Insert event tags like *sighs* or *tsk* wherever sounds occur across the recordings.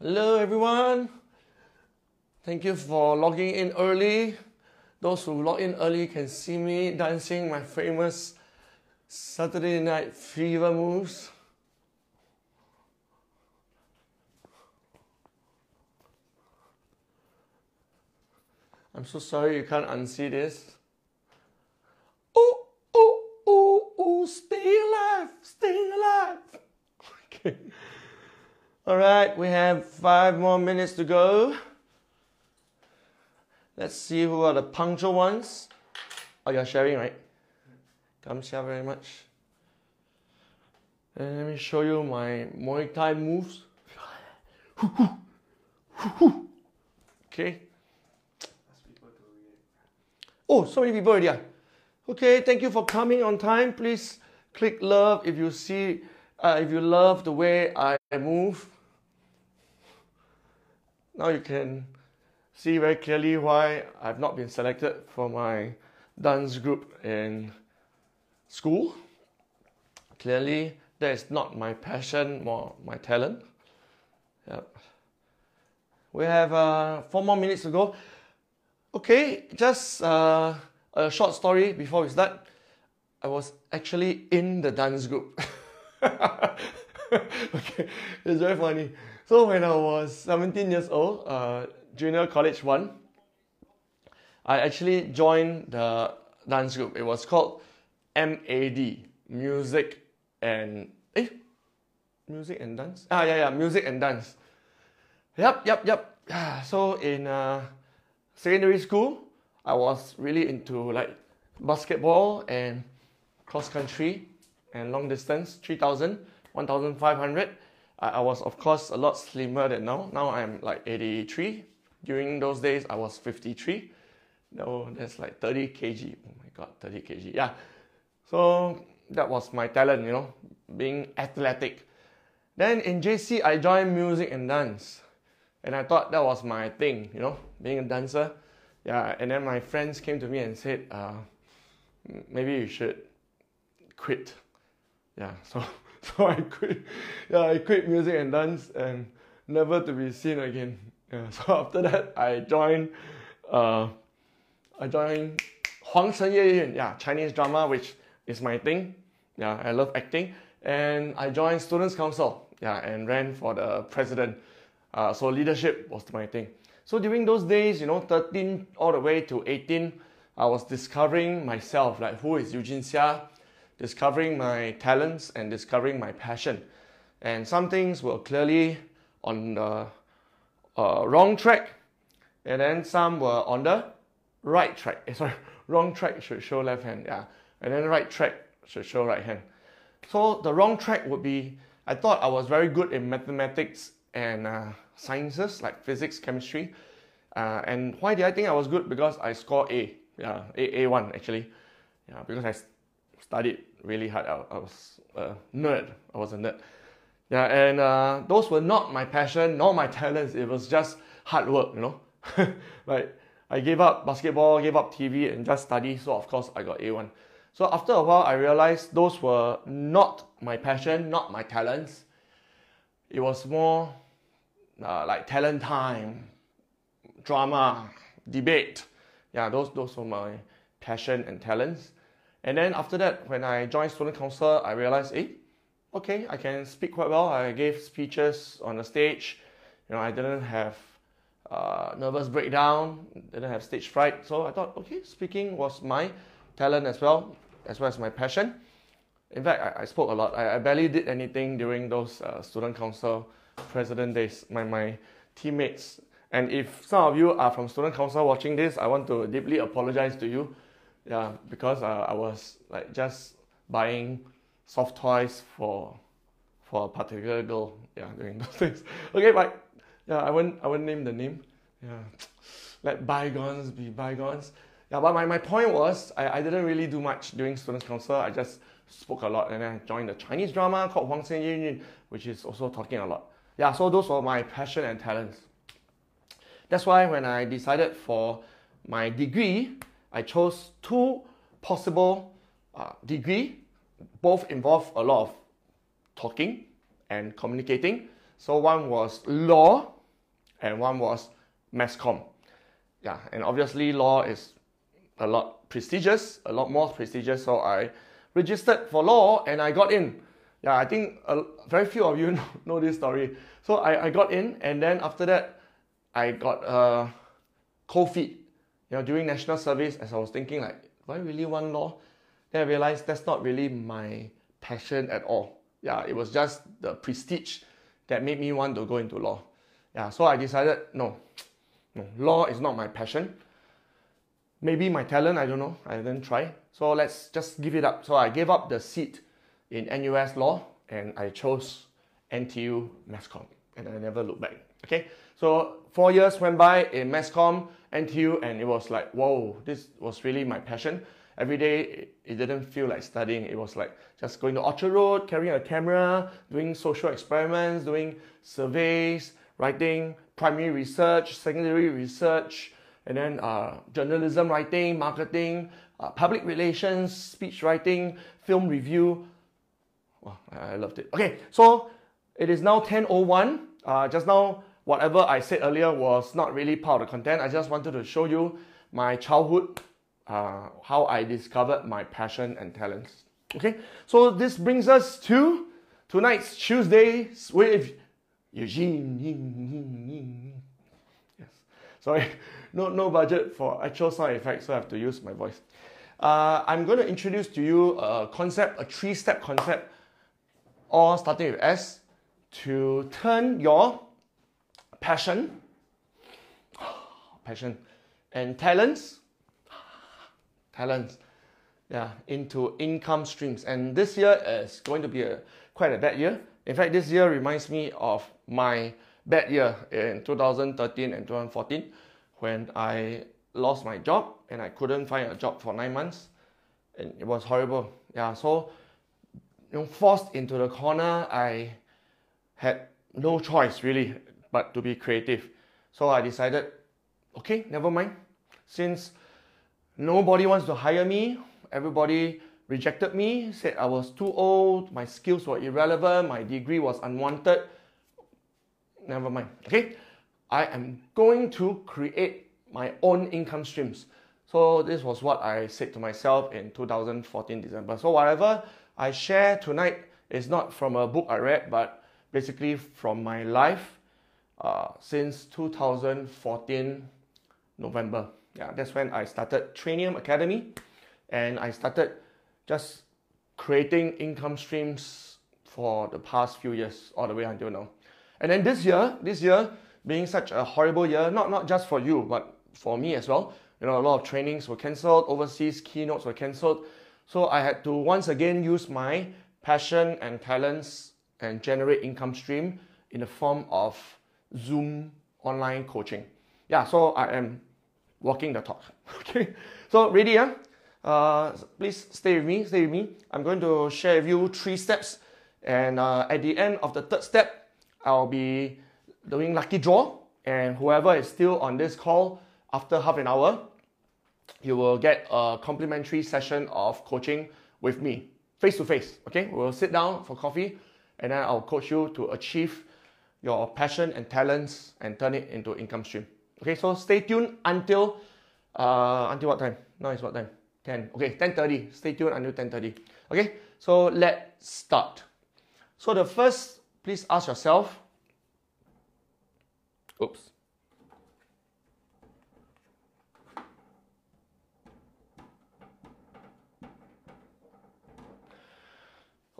Hello, everyone. Thank you for logging in early. Those who log in early can see me dancing my famous Saturday Night Fever moves. I'm so sorry you can't unsee this. Oh, oh, oh, oh, stay alive, stay alive. *laughs* Okay. All right, we have five more minutes to go. Let's see who are the punctual ones. Oh, you're sharing, right? Come share very much. And let me show you my Muay Thai moves. Okay. Oh, so many people already. Okay, thank you for coming on time. Please click love if you see, uh, if you love the way I move. Now you can see very clearly why I've not been selected for my dance group in school. Clearly, that is not my passion, more my talent. Yep. We have uh, four more minutes to go. Okay, just uh, a short story before we start. I was actually in the dance group. *laughs* okay, it's very funny. So when I was 17 years old, uh, junior college one, I actually joined the dance group. It was called MAD, Music and eh, Music and Dance. Ah yeah yeah, Music and Dance. Yep yep yep. *sighs* So in uh, secondary school, I was really into like basketball and cross country and long distance 3000 1500 I, I was of course a lot slimmer than now. Now i'm like 83 during those days i was 53 no that's like 30 kg. Oh my god 30 kg. Yeah. So that was my talent you know being athletic. Then in jc i joined music and dance. And i thought that was my thing you know being a dancer. Yeah and then my friends came to me and said uh, maybe you should quit. Yeah, *laughs* so *laughs* so I quit. Yeah, I quit music and dance and never to be seen again. Yeah, *laughs* so after that I joined uh I joined Huang Chen Ye Yun, yeah, Chinese drama, which is my thing. Yeah, I love acting. And I joined Students Council, yeah, and ran for the president. Uh, so leadership was my thing. So during those days, you know, 13 all the way to 18, I was discovering myself, like who is Eugene Seah, discovering my talents and discovering my passion. And some things were clearly on the uh, wrong track, and then some were on the right track. *laughs* Sorry, wrong track should show left hand, yeah, and then right track should show right hand. So the wrong track would be I thought I was very good in mathematics and uh, sciences like physics, chemistry. Uh, and why did I think I was good? Because I scored A, yeah, A A1 actually, yeah, because I studied really hard. I, I was a nerd. I was a nerd. Yeah, and uh, those were not my passion, nor my talents. It was just hard work, you know. *laughs* like I gave up basketball, gave up TV, and just study. So of course I got A1. So after a while, I realized those were not my passion, not my talents. It was more uh, like talent time, drama, debate. Yeah, those those were my passion and talents. And then after that, when I joined student council, I realized, eh, okay, I can speak quite well. I gave speeches on the stage. You know, I didn't have uh, nervous breakdown, didn't have stage fright. So I thought, okay, speaking was my talent as well, as well as my passion. In fact, I, I spoke a lot. I, I barely did anything during those uh, student council president days. My my teammates, and if some of you are from student council watching this, I want to deeply apologize to you. Yeah, because uh, I was like just buying soft toys for for a particular girl. Yeah, doing *laughs* those things Okay, but yeah, I won't I won't name the name. Yeah, *tsk* let bygones be bygones. Yeah, but my, my point was I, I didn't really do much during students council. I just spoke a lot and then joined the Chinese drama called Huang Chen Yun, which is also talking a lot. Yeah, so those were my passion and talents. That's why when I decided for my degree, I chose two possible uh, degree. Both involve a lot of talking and communicating. So one was law and one was mass comm. Yeah, and obviously law is a lot prestigious, a lot more prestigious. So I registered for law and I got in. Yeah, I think a, very few of you *laughs* know, know this story. So I, I got in and then after that, I got uh, cold feet. You know, during national service, as I was thinking like, do I really want law? Then I realized that's not really my passion at all. Yeah, it was just the prestige that made me want to go into law. Yeah, so I decided no, *tsk* no, law is not my passion. Maybe my talent, I don't know. I didn't try. So let's just give it up. So I gave up the seat in NUS law and I chose NTU mass comm and I never looked back. Okay, so four years went by in mass comm, NTU, and it was like, whoa, this was really my passion. Every day, it didn't feel like studying. It was like just going to Orchard Road, carrying a camera, doing social experiments, doing surveys, writing primary research, secondary research, and then uh, journalism writing, marketing, uh, public relations, speech writing, film review. Wow, I loved it. Okay, so it is now 10.01. Uh, just now, whatever I said earlier was not really part of the content. I just wanted to show you my childhood uh, how I discovered my passion and talents. Okay, so this brings us to tonight's Tuesday with Eugene. Yes, sorry, *laughs* no no budget for actual sound effects, so I have to use my voice. Uh, I'm going to introduce to you a concept, a three-step concept, all starting with S, to turn your passion, passion, and talents talents yeah, into income streams. And this year is going to be a, quite a bad year. In fact, this year reminds me of my bad year in 2013 and 2014 when I lost my job and I couldn't find a job for nine months. And it was horrible. Yeah, so you know, forced into the corner, I had no choice really but to be creative. So I decided, okay, never mind. Since Nobody wants to hire me. Everybody rejected me, said I was too old, my skills were irrelevant, my degree was unwanted. Never mind. Okay? I am going to create my own income streams. So this was what I said to myself in 2014 December. So whatever I share tonight is not from a book I read, but basically from my life uh, since 2014 November yeah, that's when I started Trainium Academy and I started just creating income streams for the past few years all the way until now. And then this year, this year being such a horrible year, not, not just for you, but for me as well. You know, a lot of trainings were cancelled, overseas keynotes were cancelled. So I had to once again use my passion and talents and generate income stream in the form of Zoom online coaching. Yeah, so I am walking the talk. *laughs* Okay, so ready? Yeah? Uh, please stay with me. Stay with me. I'm going to share with you three steps, and uh, at the end of the third step, I'll be doing lucky draw, and whoever is still on this call after half an hour, you will get a complimentary session of coaching with me, face to face. Okay, we'll sit down for coffee, and then I'll coach you to achieve your passion and talents and turn it into income stream. Okay, so stay tuned until uh, until what time? Now it's what time? 10. Okay, 10.30. Stay tuned until 10.30. Okay, so let's start. So the first, please ask yourself, oops.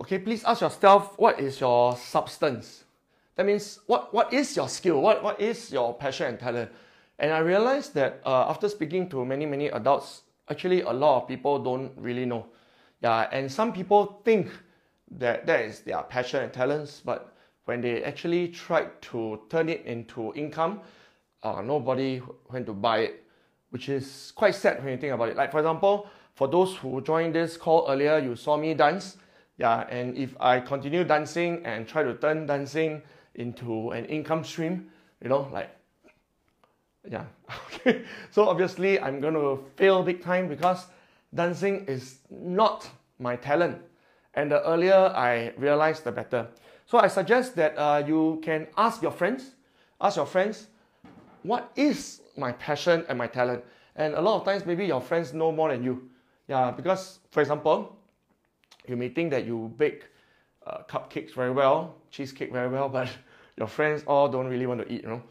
Okay, please ask yourself, what is your substance? That means, what, what is your skill? What, what is your passion and talent? And I realized that uh, after speaking to many, many adults, actually a lot of people don't really know. Yeah, and some people think that that is their passion and talents, but when they actually tried to turn it into income, uh, nobody went to buy it, which is quite sad when you think about it. Like for example, for those who joined this call earlier, you saw me dance. Yeah, and if I continue dancing and try to turn dancing into an income stream, you know, like yeah. Okay. *laughs* So obviously I'm going to fail big time because dancing is not my talent. And the earlier I realize, the better. So I suggest that uh, you can ask your friends, ask your friends, what is my passion and my talent? And a lot of times, maybe your friends know more than you. Yeah, because for example, you may think that you bake uh, cupcakes very well, cheesecake very well, *laughs* but your friends all don't really want to eat, you know.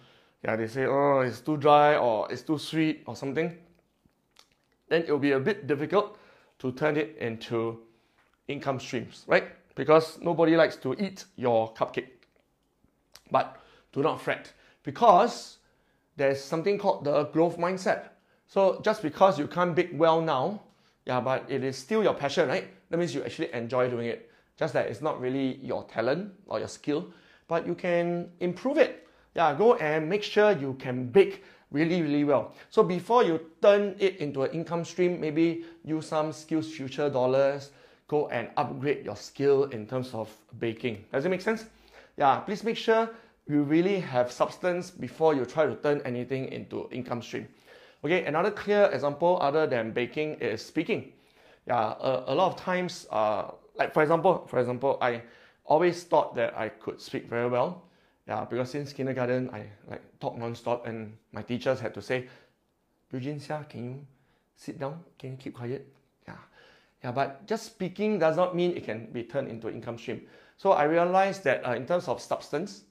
Yeah, they say, oh, it's too dry or it's too sweet or something. Then it will be a bit difficult to turn it into income streams, right? Because nobody likes to eat your cupcake. But do not fret because there's something called the growth mindset. So just because you can't bake well now, yeah, but it is still your passion, right? That means you actually enjoy doing it. Just that it's not really your talent or your skill, but you can improve it. Yeah, go and make sure you can bake really, really well. So before you turn it into an income stream, maybe use some SkillsFuture dollars, go and upgrade your skill in terms of baking. Does it make sense? Yeah, please make sure you really have substance before you try to turn anything into income stream. Okay, another clear example other than baking is speaking. Yeah, a, a lot of times, uh, like for example, for example, I always thought that I could speak very well. Yeah, because since kindergarten, I like talk non-stop and my teachers had to say, Eugene Seah, can you sit down? Can you keep quiet? Yeah. Yeah, but just speaking does not mean it can be turned into income stream. So I realized that uh, in terms of substance,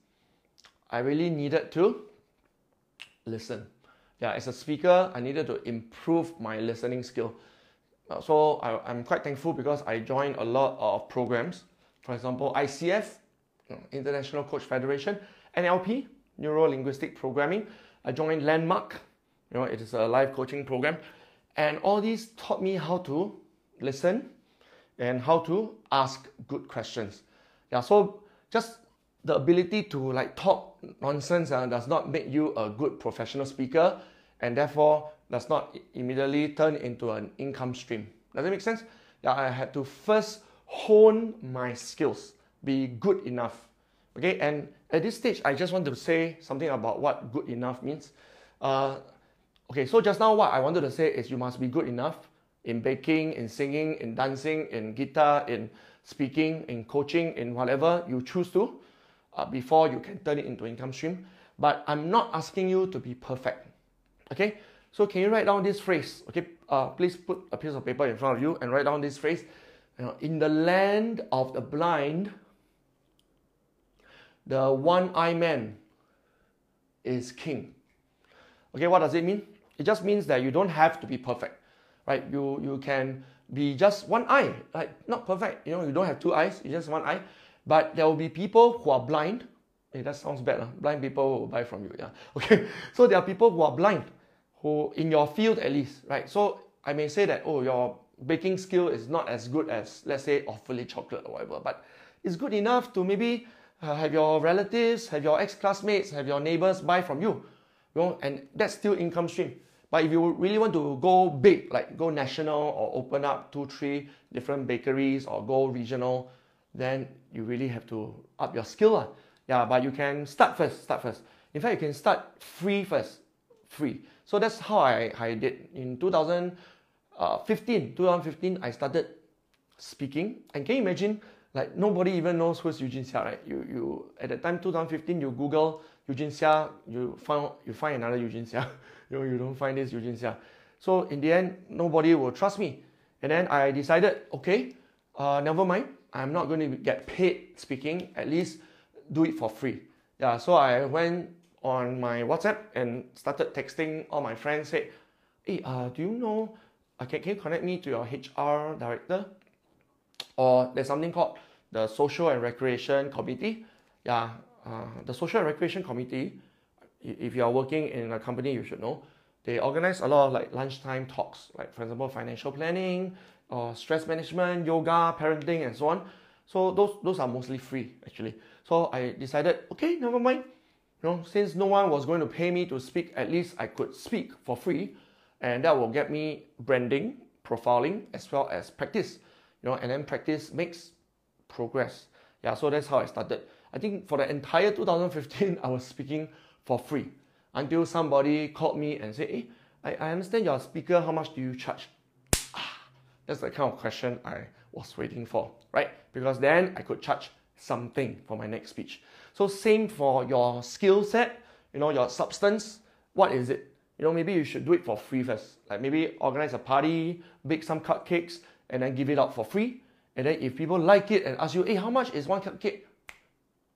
I really needed to listen. Yeah, as a speaker, I needed to improve my listening skill. Uh, so I, am quite thankful because I joined a lot of programs. For example, ICF, International Coach Federation, NLP, Neuro Linguistic Programming. I joined Landmark, you know, it is a live coaching program. And all these taught me how to listen and how to ask good questions. Yeah, so just the ability to like talk nonsense uh, does not make you a good professional speaker and therefore does not immediately turn into an income stream. Does that make sense? Yeah, I had to first hone my skills, be good enough. Okay, and at this stage, I just want to say something about what good enough means. Uh, okay, so just now, what I wanted to say is you must be good enough in baking, in singing, in dancing, in guitar, in speaking, in coaching, in whatever you choose to uh, before you can turn it into income stream. But I'm not asking you to be perfect. Okay, so can you write down this phrase? Okay, uh, please put a piece of paper in front of you and write down this phrase. You know, in the land of the blind, the one-eyed man is king. Okay, what does it mean? It just means that you don't have to be perfect, right? You you can be just one eye, like not perfect. You know, you don't have two eyes, you just one eye. But there will be people who are blind. Hey, that sounds bad. Huh? Blind people will buy from you. Yeah. *laughs* Okay. So there are people who are blind, who in your field at least, right? So I may say that, oh, your baking skill is not as good as, let's say, awfully chocolate or whatever, but it's good enough to maybe uh, have your relatives, have your ex-classmates, have your neighbors buy from you. You know, and that's still income stream. But if you really want to go big, like go national or open up two, three different bakeries or go regional, then you really have to up your skill. Uh. Yeah, but you can start first, start first. In fact, you can start free first, free. So that's how I, I did. In 2015, 2015, I started speaking. And can you imagine, like nobody even knows who's Eugene Seah, right? You, you, at the time, 2015, you Google Eugene Seah, you find, you find another Eugene Seah. *laughs* you know, you don't find this Eugene Seah. So in the end, nobody will trust me. And then I decided, okay, uh, never mind. I'm not going to get paid speaking, at least do it for free. Yeah, so I went on my WhatsApp and started texting all my friends, said, hey, uh, do you know, can, can you connect me to your HR director? Or there's something called the Social and Recreation Committee. Yeah, uh, the Social and Recreation Committee, if you are working in a company, you should know, they organize a lot of like lunchtime talks, like for example, financial planning, or stress management, yoga, parenting, and so on. So those those are mostly free actually. So I decided, okay, never mind. You know, since no one was going to pay me to speak, at least I could speak for free, and that will get me branding, profiling, as well as practice. You know, and then practice makes progress. Yeah, so that's how I started. I think for the entire 2015, *laughs* I was speaking for free until somebody called me and said, hey, I, I understand you're a speaker, how much do you charge? Ah, That's the kind of question I was waiting for, right? Because then I could charge something for my next speech. So same for your skill set, you know, your substance. What is it? You know, maybe you should do it for free first. Like maybe organize a party, bake some cupcakes, and then give it out for free. And then if people like it and ask you, hey, how much is one cupcake?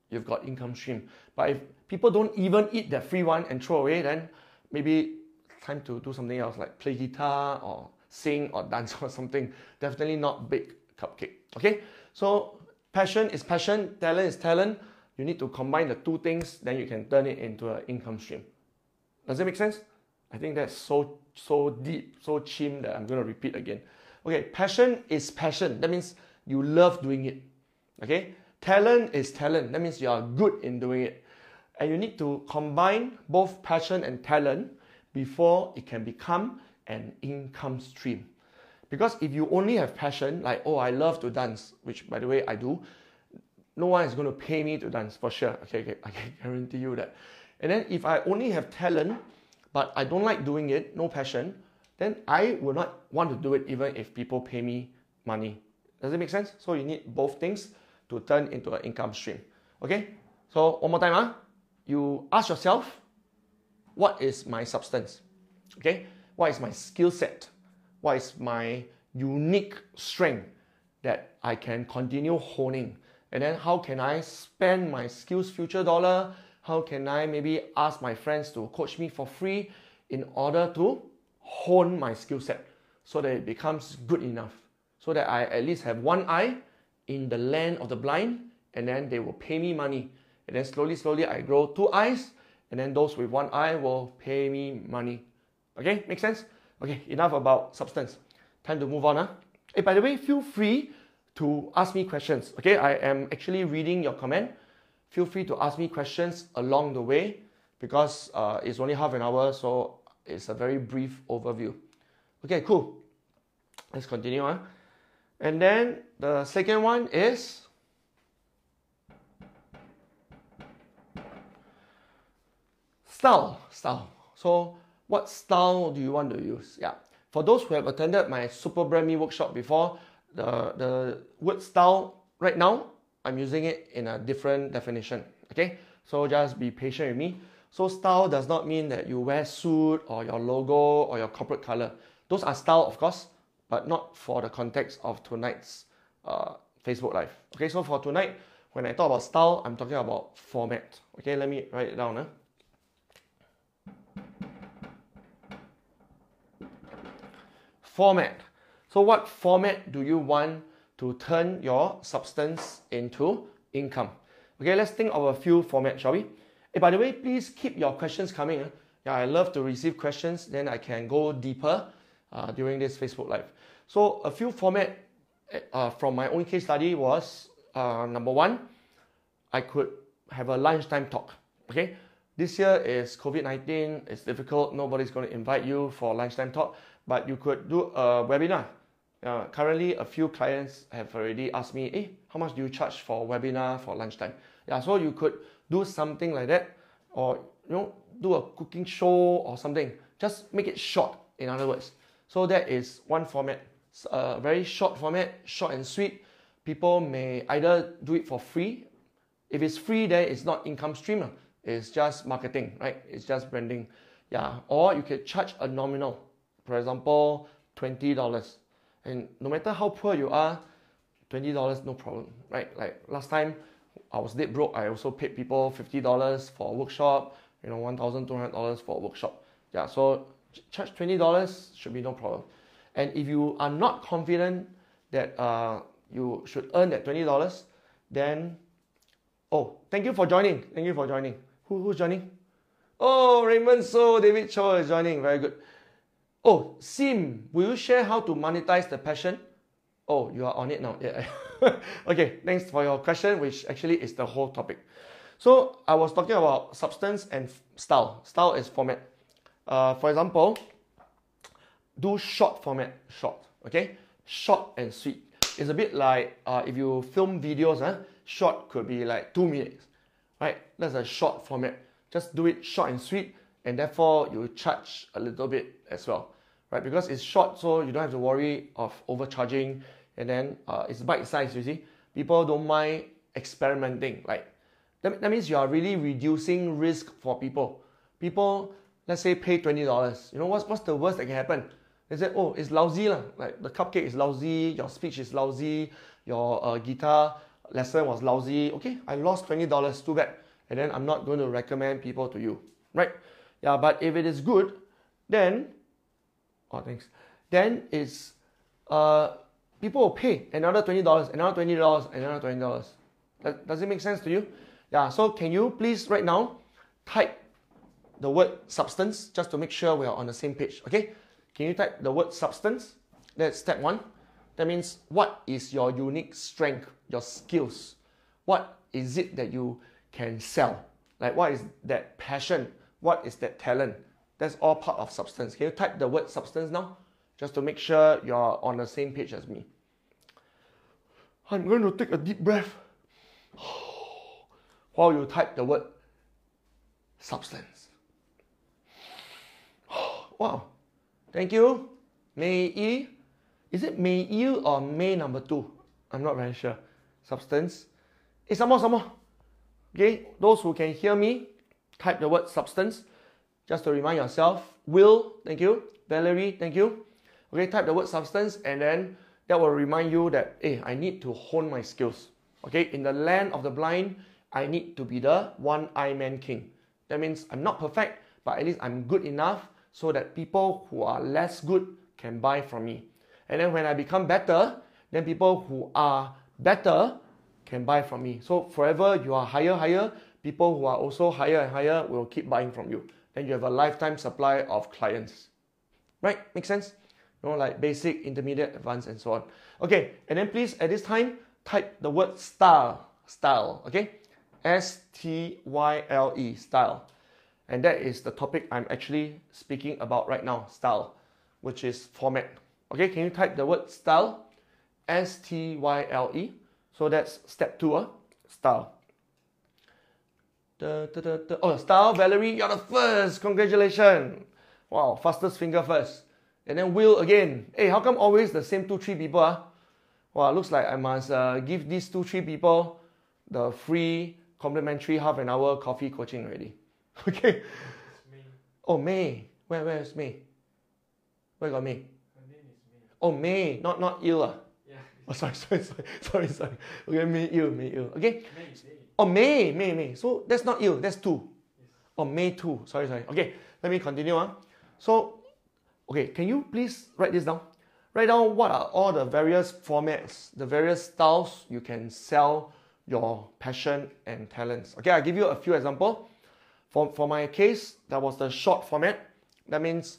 You've got income stream. But if people don't even eat that free one and throw away, then maybe time to do something else like play guitar or sing or *laughs* dance or something. Definitely not bake cupcake. Okay? So passion is passion, talent is talent. You need to combine the two things, then you can turn it into an income stream. Does it make sense? I think that's so so deep, so chim that I'm to repeat again. Okay, passion is passion. That means you love doing it. Okay? Talent is talent. That means you are good in doing it. And you need to combine both passion and talent before it can become an income stream. Because if you only have passion, like, oh, I love to dance, which by the way I do, no one is going to pay me to dance for sure. Okay, okay, *laughs* I can guarantee you that. And then if I only have talent, but I don't like doing it, no passion, then I will not want to do it even if people pay me money. Does it make sense? So you need both things to turn into an income stream. Okay? So one more time, huh? you ask yourself, what is my substance? Okay? What is my skill set? What is my unique strength that I can continue honing? And then how can I spend my SkillsFuture dollar? How can I maybe ask my friends to coach me for free in order to hone my skill set so that it becomes good enough? So that I at least have one eye in the land of the blind and then they will pay me money. And then slowly, slowly I grow two eyes and then those with one eye will pay me money. Okay, make sense? Okay, enough about substance. Time to move on. Huh? Hey, by the way, feel free to ask me questions. Okay, I am actually reading your comment. Feel free to ask me questions along the way because uh, it's only half an hour, so it's a very brief overview. Okay, cool. Let's continue. Huh? And then the second one is style. Style. So, what style do you want to use? Yeah. For those who have attended my Super Brand Me workshop before, the, the word style right now, I'm using it in a different definition. Okay, so just be patient with me. So style does not mean that you wear suit or your logo or your corporate color. Those are style, of course, but not for the context of tonight's uh, Facebook Live. Okay, so for tonight, when I talk about style, I'm talking about format. Okay, let me write it down. Format. So what format do you want to turn your substance into income? Okay, let's think of a few formats, shall we? Hey, by the way, please keep your questions coming. Eh? Yeah, I love to receive questions. Then I can go deeper uh, during this Facebook Live. So a few format eh, uh, from my own case study was uh, number one, I could have a lunchtime talk. Okay, this year is COVID-19. It's difficult. Nobody's going to invite you for lunchtime talk, but you could do a webinar uh, currently, a few clients have already asked me, hey, how much do you charge for webinar for lunchtime? Yeah, so you could do something like that, or you know, do a cooking show or something. Just make it short, in other words. So that is one format, a very short format, short and sweet. People may either do it for free. If it's free, then it's not income stream. It's just marketing, right? It's just branding. Yeah. Or you can charge a nominal. For example, $20 and no matter how poor you are, $20 no problem, right? Like last time I was dead broke, I also paid people $50 for a workshop, you know, $1,200 for a workshop. Yeah, so charge $20 should be no problem. And if you are not confident that uh, you should earn that $20, then, oh, thank you for joining. Thank you for joining. Who, who's joining? Oh, Raymond So, David Cho is joining. Very good. Oh, Sim, will you share how to monetize the passion? Oh, you are on it now. Yeah. *laughs* okay, thanks for your question, which actually is the whole topic. So I was talking about substance and style. Style is format. Uh, for example, do short format, short. Okay, short and sweet. It's a bit like uh, if you film videos. Huh? Short could be like two minutes, right? That's a short format. Just do it short and sweet and therefore you charge a little bit as well, right? Because it's short, so you don't have to worry of overcharging, and then uh, it's bite size. You see, people don't mind experimenting. Like that, that means you are really reducing risk for people. People, let's say, pay twenty dollars. You know what's what's the worst that can happen? They say, oh, it's lousy lah. Like the cupcake is lousy, your speech is lousy, your uh, guitar lesson was lousy. Okay, I lost twenty dollars. Too bad. And then I'm not going to recommend people to you, right? Yeah, but if it is good, then, oh thanks, then it's uh people will pay another twenty dollars, another twenty dollars, another twenty dollars. Does it make sense to you? Yeah. So can you please right now type the word substance just to make sure we are on the same page? Okay. Can you type the word substance? That's step one. That means what is your unique strength, your skills? What is it that you can sell? Like what is that passion? What is that talent? That's all part of substance. Can you type the word substance now? Just to make sure you're on the same page as me. I'm going to take a deep breath *sighs* while you type the word substance. *sighs* Wow. Thank you. May Yi. Is it May Yi or May number two? I'm not very sure. Substance. Hey, some more, some more. Okay, those who can hear me, type the word substance. Just to remind yourself. Will, thank you. Valerie, thank you. Okay, type the word substance and then that will remind you that, hey, I need to hone my skills. Okay, in the land of the blind, I need to be the one eye man king. That means I'm not perfect, but at least I'm good enough so that people who are less good can buy from me. And then when I become better, then people who are better can buy from me. So forever you are higher, higher, people who are also higher and higher will keep buying from you. Then you have a lifetime supply of clients. Right? Make sense? You know, like basic, intermediate, advanced, and so on. Okay, and then please at this time type the word style. Style. Okay? S T Y L E, style. And that is the topic I'm actually speaking about right now, style, which is format. Okay, can you type the word style? S T Y L E. So that's step two, uh, style. Da, da, da, da. Oh, style, Valerie, you're the first. Congratulations. Wow, fastest finger first. And then Will again. Hey, how come always the same two, three people? Uh? Well, looks like I must uh, give these two, three people the free complimentary half an hour coffee coaching already. *laughs* Okay. May. Oh, May. Where, where is May? Where got May? Her name is May. Oh, May. Not, not ill. Uh. Yeah. *laughs* Oh, sorry, sorry, sorry, sorry, sorry. Okay, May ill, May ill. Okay. May, May. Oh, May, May, May. So that's not ill. That's two. Oh, May two. Sorry, sorry. Okay, let me continue. Uh. So, okay, can you please write this down? Write down what are all the various formats, the various styles you can sell your passion and talents. Okay, I'll give you a few examples. For, for my case, that was the short format. That means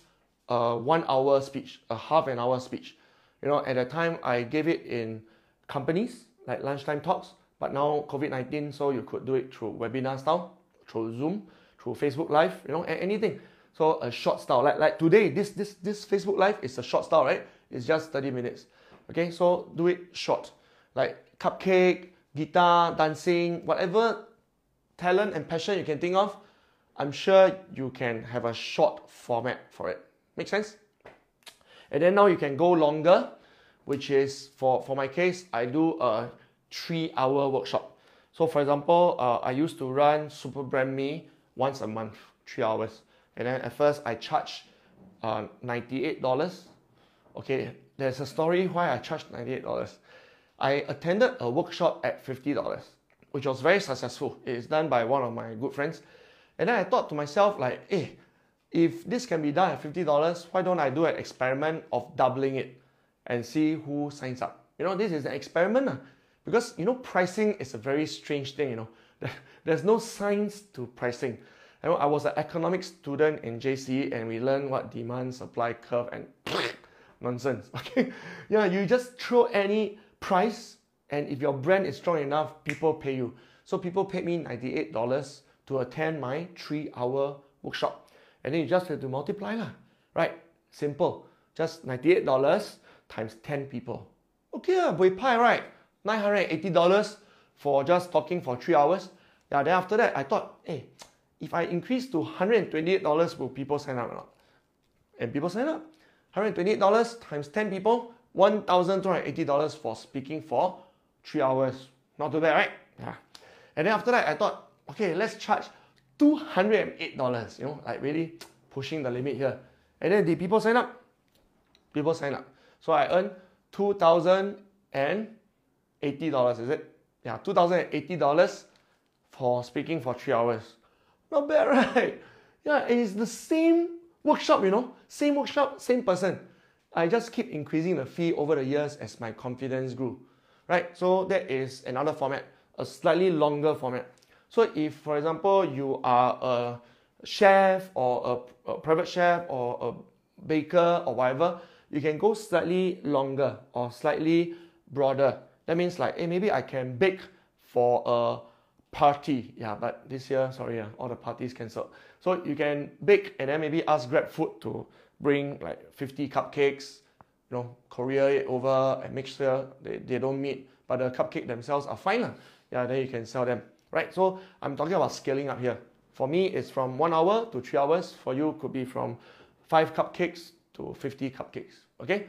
a one hour speech, a half an hour speech. You know, at the time I gave it in companies like lunchtime talks, but now COVID-19, so you could do it through webinar style, through Zoom, through Facebook Live, you know, anything. So a short style, like, like today, this, this, this Facebook Live is a short style, right? It's just 30 minutes. Okay, so do it short. Like cupcake, guitar, dancing, whatever talent and passion you can think of, I'm sure you can have a short format for it. Make sense? And then now you can go longer, which is for, for my case, I do a three hour workshop. So for example, uh, I used to run Super Brand Me once a month, three hours. And then at first I charged uh, $98. Okay, there's a story why I charged $98. I attended a workshop at $50, which was very successful. It is done by one of my good friends. And then I thought to myself, like, hey, eh, if this can be done at $50, why don't I do an experiment of doubling it and see who signs up? You know, this is an experiment uh, because, you know, pricing is a very strange thing, you know. *laughs* There's no science to pricing. Know, I was an economics student in JC and we learned what demand supply curve and *laughs* nonsense. *laughs* Okay, yeah, you just throw any price, and if your brand is strong enough, people pay you. So people paid me $98 to attend my three hour workshop. And then you just have to multiply, lah. right? Simple. Just $98 times 10 people. Okay, uh, pie, right? $980 for just talking for three hours. Yeah, then after that, I thought, hey, if I increase to $128, will people sign up or not? And people sign up. $128 times 10 people, $1,280 for speaking for three hours. Not too bad, right? Yeah. And then after that, I thought, okay, let's charge $208, you know, like really pushing the limit here. And then the people sign up? People sign up. So I earn $2,080, is it? Yeah, $2,080 for speaking for three hours. Not bad, *laughs* right? Yeah, it's the same workshop, you know, same workshop, same person. I just keep increasing the fee over the years as my confidence grew, right? So that is another format, a slightly longer format. So if, for example, you are a chef or a, a private chef or a baker or whatever, you can go slightly longer or slightly broader. That means like, hey, maybe I can bake for a party. Yeah, but this year, sorry, yeah, all the parties cancelled. So you can bake and then maybe ask Grab Food to bring like 50 cupcakes, you know, courier it over and make sure they, they don't meet, but the cupcake themselves are fine. Yeah, then you can sell them. Right? So I'm talking about scaling up here. For me, it's from one hour to three hours. For you, could be from five cupcakes to 50 cupcakes. Okay?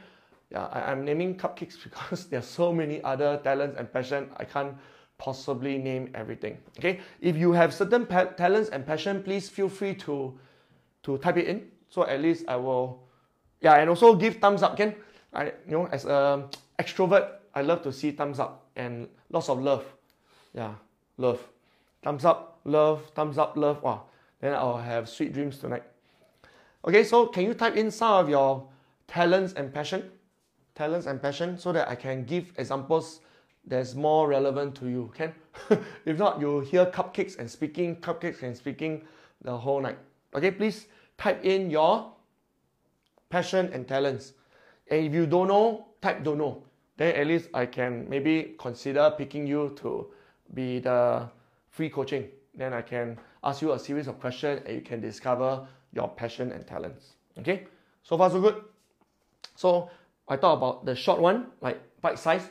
Yeah, I, am naming cupcakes *laughs* because there's so many other talents and passion. I can't possibly name everything. Okay? If you have certain talents and passion, please feel free to to type it in. So at least I will, yeah, and also give thumbs up. Can I, you know, as an extrovert, I love to see thumbs up and lots of love. Yeah, love. Thumbs up, love, thumbs up, love. Wow. Then I'll have sweet dreams tonight. Okay, so can you type in some of your talents and passion? Talents and passion so that I can give examples that's more relevant to you. Can? *laughs* if not, you hear cupcakes and speaking, cupcakes and speaking the whole night. Okay, please type in your passion and talents. And if you don't know, type don't know. Then at least I can maybe consider picking you to be the free coaching. Then I can ask you a series of questions and you can discover your passion and talents. Okay, so far so good. So I thought about the short one, like bite size.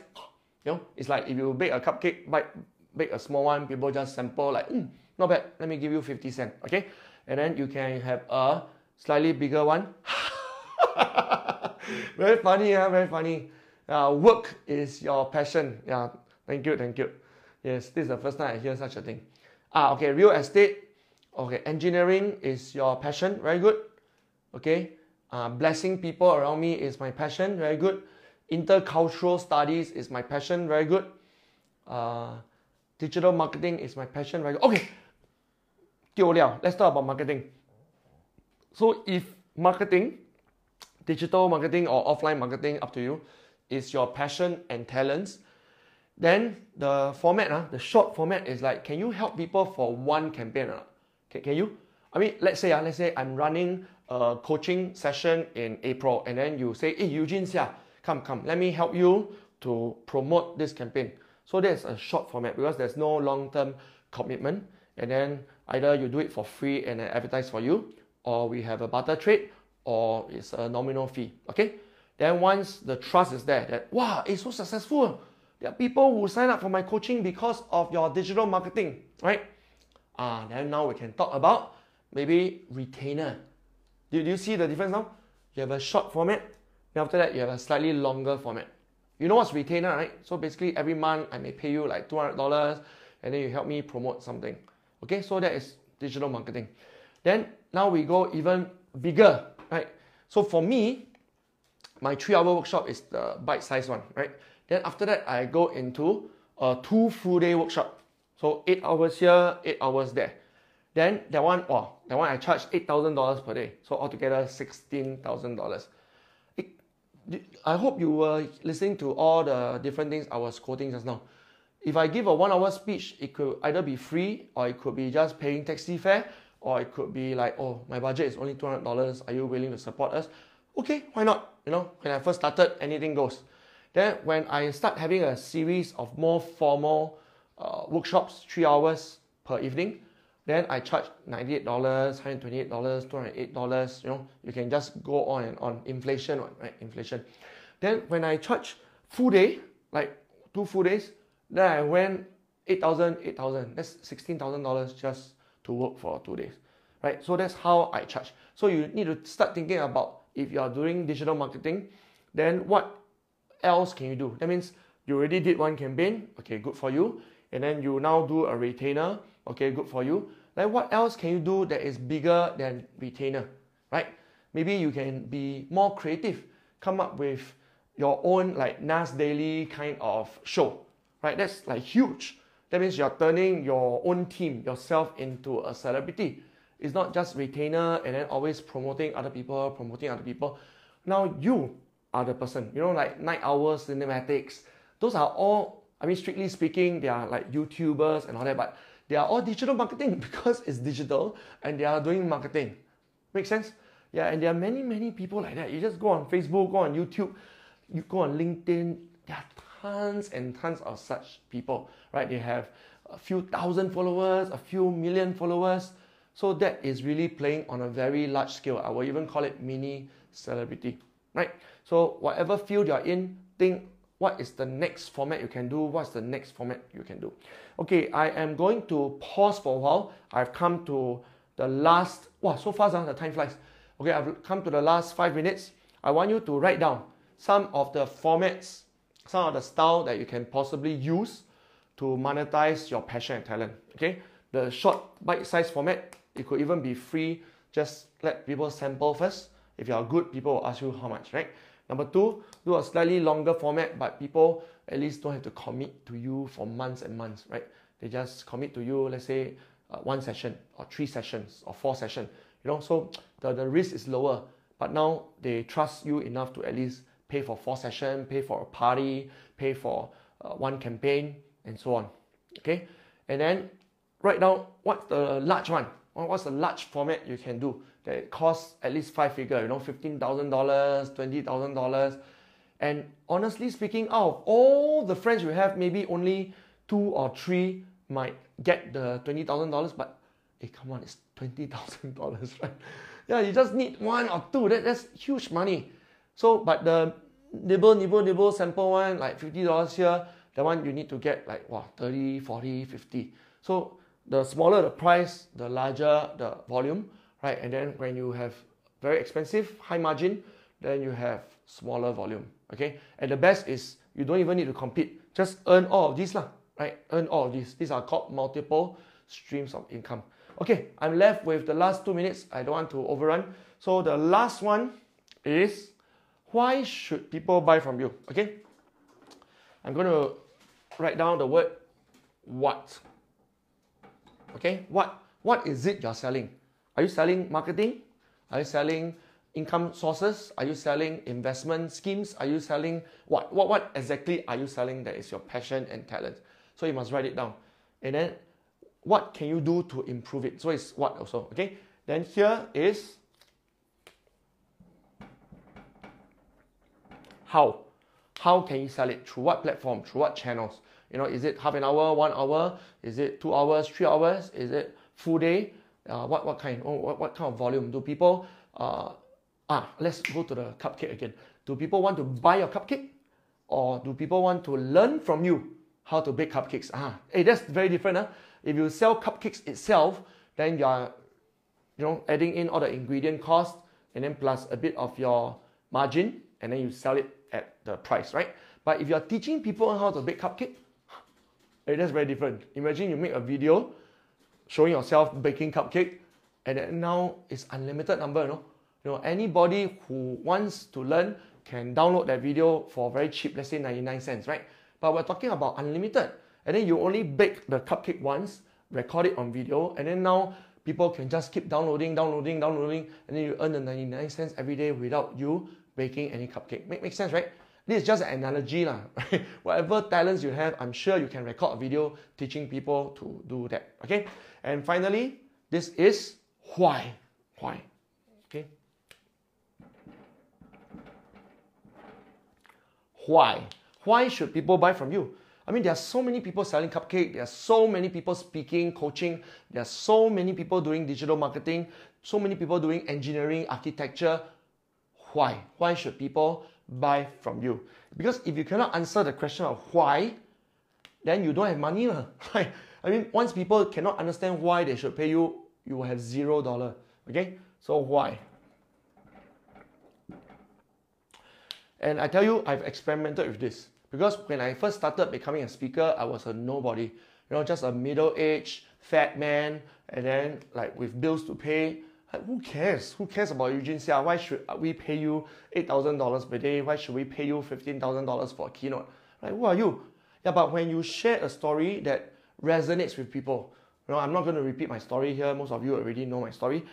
You know, it's like if you bake a cupcake, bite, bake a small one, people just sample like, mm, not bad. Let me give you 50 cents. Okay, and then you can have a slightly bigger one. *laughs* very funny, yeah, very funny. Uh, work is your passion. Yeah, thank you, thank you. Yes, this is the first time I hear such a thing. Ah, okay, real estate. Okay, engineering is your passion. Very good. Okay, uh, blessing people around me is my passion. Very good. Intercultural studies is my passion. Very good. Uh, digital marketing is my passion. Very good. Okay, 丢了. Let's talk about marketing. So if marketing, digital marketing or offline marketing, up to you, is your passion and talents, then the format, uh, the short format is like, can you help people for one campaign? Uh? Can, can you? I mean, let's say, uh, let's say I'm running coaching session in April, and then you say, hey, Eugene, yeah, come, come, let me help you to promote this campaign. So that's a short format because there's no long-term commitment. And then either you do it for free and advertise for you, or we have a barter trade, or it's a nominal fee. Okay? Then once the trust is there, that wow, it's so successful there are people who sign up for my coaching because of your digital marketing, right? Ah, then now we can talk about maybe retainer. Do, you see the difference now? You have a short format, then after that you have a slightly longer format. You know what's retainer, right? So basically every month I may pay you like $200 and then you help me promote something. Okay, so that is digital marketing. Then now we go even bigger, right? So for me, my three hour workshop is the bite size one, right? Then after that, I go into a two full day workshop. So eight hours here, eight hours there. Then that one, oh, that one I charge eight thousand dollars per day. So altogether sixteen thousand dollars. I hope you were listening to all the different things I was quoting just now. If I give a one hour speech, it could either be free or it could be just paying taxi fare, or it could be like, oh, my budget is only $200. Are you willing to support us? Okay, why not? You know, when I first started, anything goes. Then when I start having a series of more formal uh, workshops, three hours per evening, then I charge $98, $128, $208, you know, you can just go on and on. Inflation, right? Inflation. Then when I charge full day, like two full days, then I went 8,000, 8,000. That's $16,000 just to work for two days, right? So that's how I charge. So you need to start thinking about if you are doing digital marketing, then what else can you do? That means you already did one campaign, okay, good for you. and then you now do a retainer. Okay, good for you. Like what else can you do that is bigger than retainer, right? Maybe you can be more creative, come up with your own like Nas Daily kind of show, right? That's like huge. That means you're turning your own team, yourself into a celebrity. It's not just retainer and then always promoting other people, promoting other people. Now you are the person. You know, like Night Owls, cinematics. Those are all, I mean, strictly speaking, they are like YouTubers and all that, but they are all digital marketing *laughs* because it's digital and they are doing marketing. Make sense? Yeah, and there are many, many people like that. You just go on Facebook, go on YouTube, you go on LinkedIn. There are tons and tons of such people, right? They have a few thousand followers, a few million followers. So that is really playing on a very large scale. I will even call it mini celebrity, right? So whatever field you're in, think what is the next format you can do? What's the next format you can do? Okay, I am going to pause for a while. I've come to the last, wow, so fast, huh? the time flies. Okay, I've come to the last five minutes. I want you to write down some of the formats, some of the style that you can possibly use to monetize your passion and talent. Okay, the short bite-sized format, it could even be free. Just let people sample first. If you are good, people will ask you how much, right? Number two, do a slightly longer format, but people at least don't have to commit to you for months and months, right? They just commit to you, let's say, uh, one session or three sessions or four sessions, you know, so the, the risk is lower. But now they trust you enough to at least pay for four sessions, pay for a party, pay for uh, one campaign, and so on. Okay, and then right now, what's the large one? What's the large format you can do that costs at least five figure? You know, fifteen thousand dollars, twenty thousand dollars, and honestly speaking, out of all the friends you have, maybe only two or three might get the twenty thousand dollars. But hey, come on, it's twenty *laughs* thousand dollars, right? Yeah, you just need one or two. That, that's huge money. So, but the nibble, nibble, nibble sample one, like $50 here, that one you need to get like, wow, 30, 40, 50. So the smaller the price, the larger the volume, right? And then when you have very expensive, high margin, then you have smaller volume, okay? And the best is you don't even need to compete. Just earn all of these, lah, right? Earn all of these. These are called multiple streams of income. Okay, I'm left with the last two minutes. I don't want to overrun. So the last one is why should people buy from you? Okay, I'm going to write down the word what. Okay, what what is it you're selling? Are you selling marketing? Are you selling income sources? Are you selling investment schemes? Are you selling what? What what exactly are you selling that is your passion and talent? So you must write it down. And then what can you do to improve it? So it's what also, okay? Then here is how. How can you sell it? Through what platform? Through what channels? You know, is it half an hour, one hour? Is it two hours, three hours? Is it full day? Uh, what, what kind? Oh, what, what kind of volume? Do people, uh, ah, let's go to the cupcake again. Do people want to buy your cupcake? Or do people want to learn from you how to bake cupcakes? Ah, hey, that's very different. Huh? If you sell cupcakes itself, then you are, you know, adding in all the ingredient cost and then plus a bit of your margin, and then you sell it at the price, right? But if you are teaching people how to bake cupcake, that's very different. Imagine you make a video showing yourself baking cupcake, and then now it's unlimited number, you know. You know, anybody who wants to learn can download that video for very cheap, let's say 99 cents, right? But we're talking about unlimited and then you only bake the cupcake once, record it on video, and then now people can just keep downloading, downloading, downloading, and then you earn the 99 cents every day without you baking any cupcake. Make, make sense, right? This is just an analogy, lah. *laughs* Right? Whatever talents you have, I'm sure you can record a video teaching people to do that. Okay? And finally, this is why. Why? Okay? Why? Why should people buy from you? I mean, there are so many people selling cupcake. There are so many people speaking, coaching. There are so many people doing digital marketing. So many people doing engineering, architecture. Why? Why should people buy from you? Because if you cannot answer the question of why, then you don't have money, right? *laughs* I mean, once people cannot understand why they should pay you, you will have zero dollar. Okay, so why? And I tell you, I've experimented with this. Because when I first started becoming a speaker, I was a nobody. You know, just a middle-aged fat man, and then like with bills to pay. Who cares? Who cares about Eugene Seah? Why should we pay you eight thousand dollars per day? Why should we pay you fifteen thousand dollars for a keynote? Like, who are you? Yeah, but when you share a story that resonates with people, you know, I'm not going to repeat my story here. Most of you already know my story.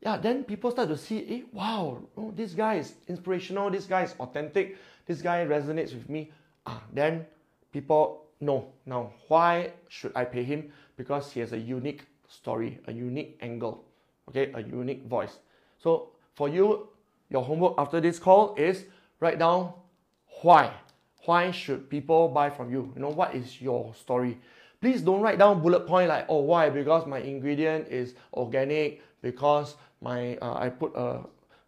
Yeah, then people start to see, eh, wow, oh, this guy is inspirational. This guy is authentic. This guy resonates with me. Ah, then people know now why should I pay him? Because he has a unique story, a unique angle, okay, a unique voice. So for you, your homework after this call is write down why. Why should people buy from you? You know, what is your story? Please don't write down bullet point like, oh, why? Because my ingredient is organic, because my uh, I put a,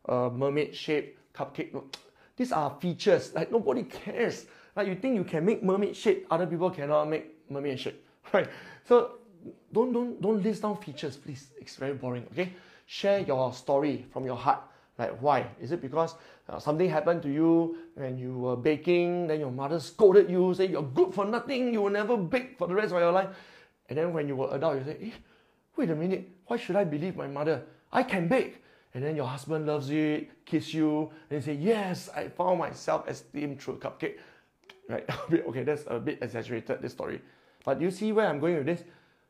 a mermaid shaped cupcake. *tsk* These are features. Like nobody cares. Like you think you can make mermaid shape, other people cannot make mermaid shape, *laughs* right? So don't don't don't list down features, please. It's very boring. Okay, share your story from your heart. Like why? Is it because uh, something happened to you when you were baking, then your mother scolded you, say you're good for nothing, you will never bake for the rest of your life. And then when you were adult, you say, eh, wait a minute, why should I believe my mother? I can bake. And then your husband loves it, kiss you, and you say, yes, I found my self-esteem through cupcake. Right? *laughs* okay, that's a bit exaggerated, this story. But you see where I'm going with this?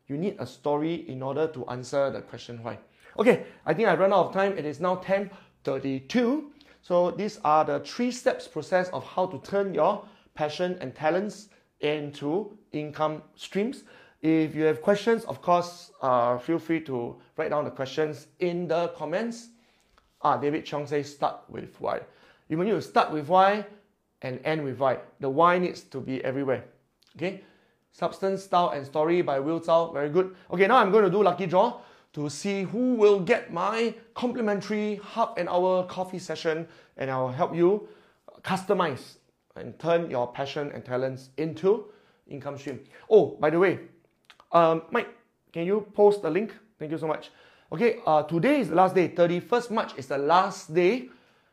You need a story in order to answer the question why. Okay, I think I run out of time. It is now 10.32. So these are the three steps process of how to turn your passion and talents into income streams. If you have questions, of course, uh, feel free to write down the questions in the comments. Ah, David Chong says start with why. You need to start with why and end with why. The why needs to be everywhere. Okay? Substance, Style, and Story by Will Zhao. Very good. Okay, now I'm going to do lucky draw to see who will get my complimentary half an hour coffee session and I'll help you customize and turn your passion and talents into income stream. Oh, by the way, um, Mike, can you post the link? Thank you so much. Okay, uh, today is the last day. 31st March is the last day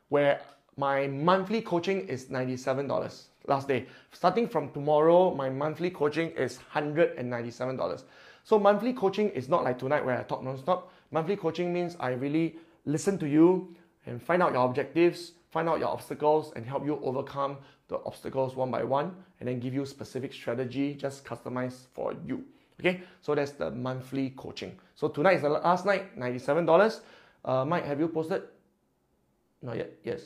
where my monthly coaching is $97. Last day. Starting from tomorrow, my monthly coaching is $197. So monthly coaching is not like tonight where I talk non-stop. Monthly coaching means I really listen to you and find out your objectives, find out your obstacles and help you overcome the obstacles one by one and then give you specific strategy just customized for you. Okay, so that's the monthly coaching. So tonight is the last night, $97. Uh, Mike, have you posted? Not yet, yes.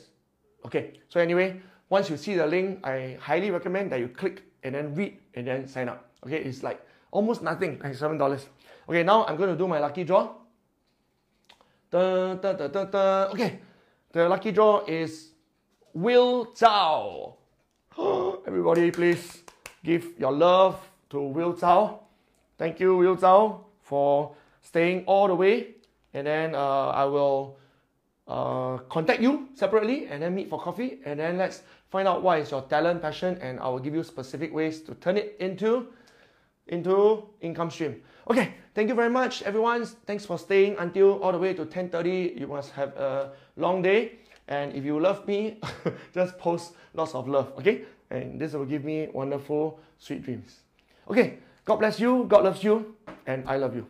Okay, so anyway, once you see the link, I highly recommend that you click and then read and then sign up. Okay, it's like almost nothing, like seven dollars. Okay, now I'm going to do my lucky draw. Da, da, da, da, da. Okay, the lucky draw is Will Zhao. *gasps* Everybody, please give your love to Will Zhao. Thank you, Will Zhao, for staying all the way. And then uh, I will uh, contact you separately and then meet for coffee. And then let's find out what is your talent, passion, and I will give you specific ways to turn it into, into income stream. Okay, thank you very much, everyone. Thanks for staying until all the way to 10.30. You must have a long day. And if you love me, *laughs* just post lots of love, okay? And this will give me wonderful, sweet dreams. Okay, God bless you, God loves you, and I love you.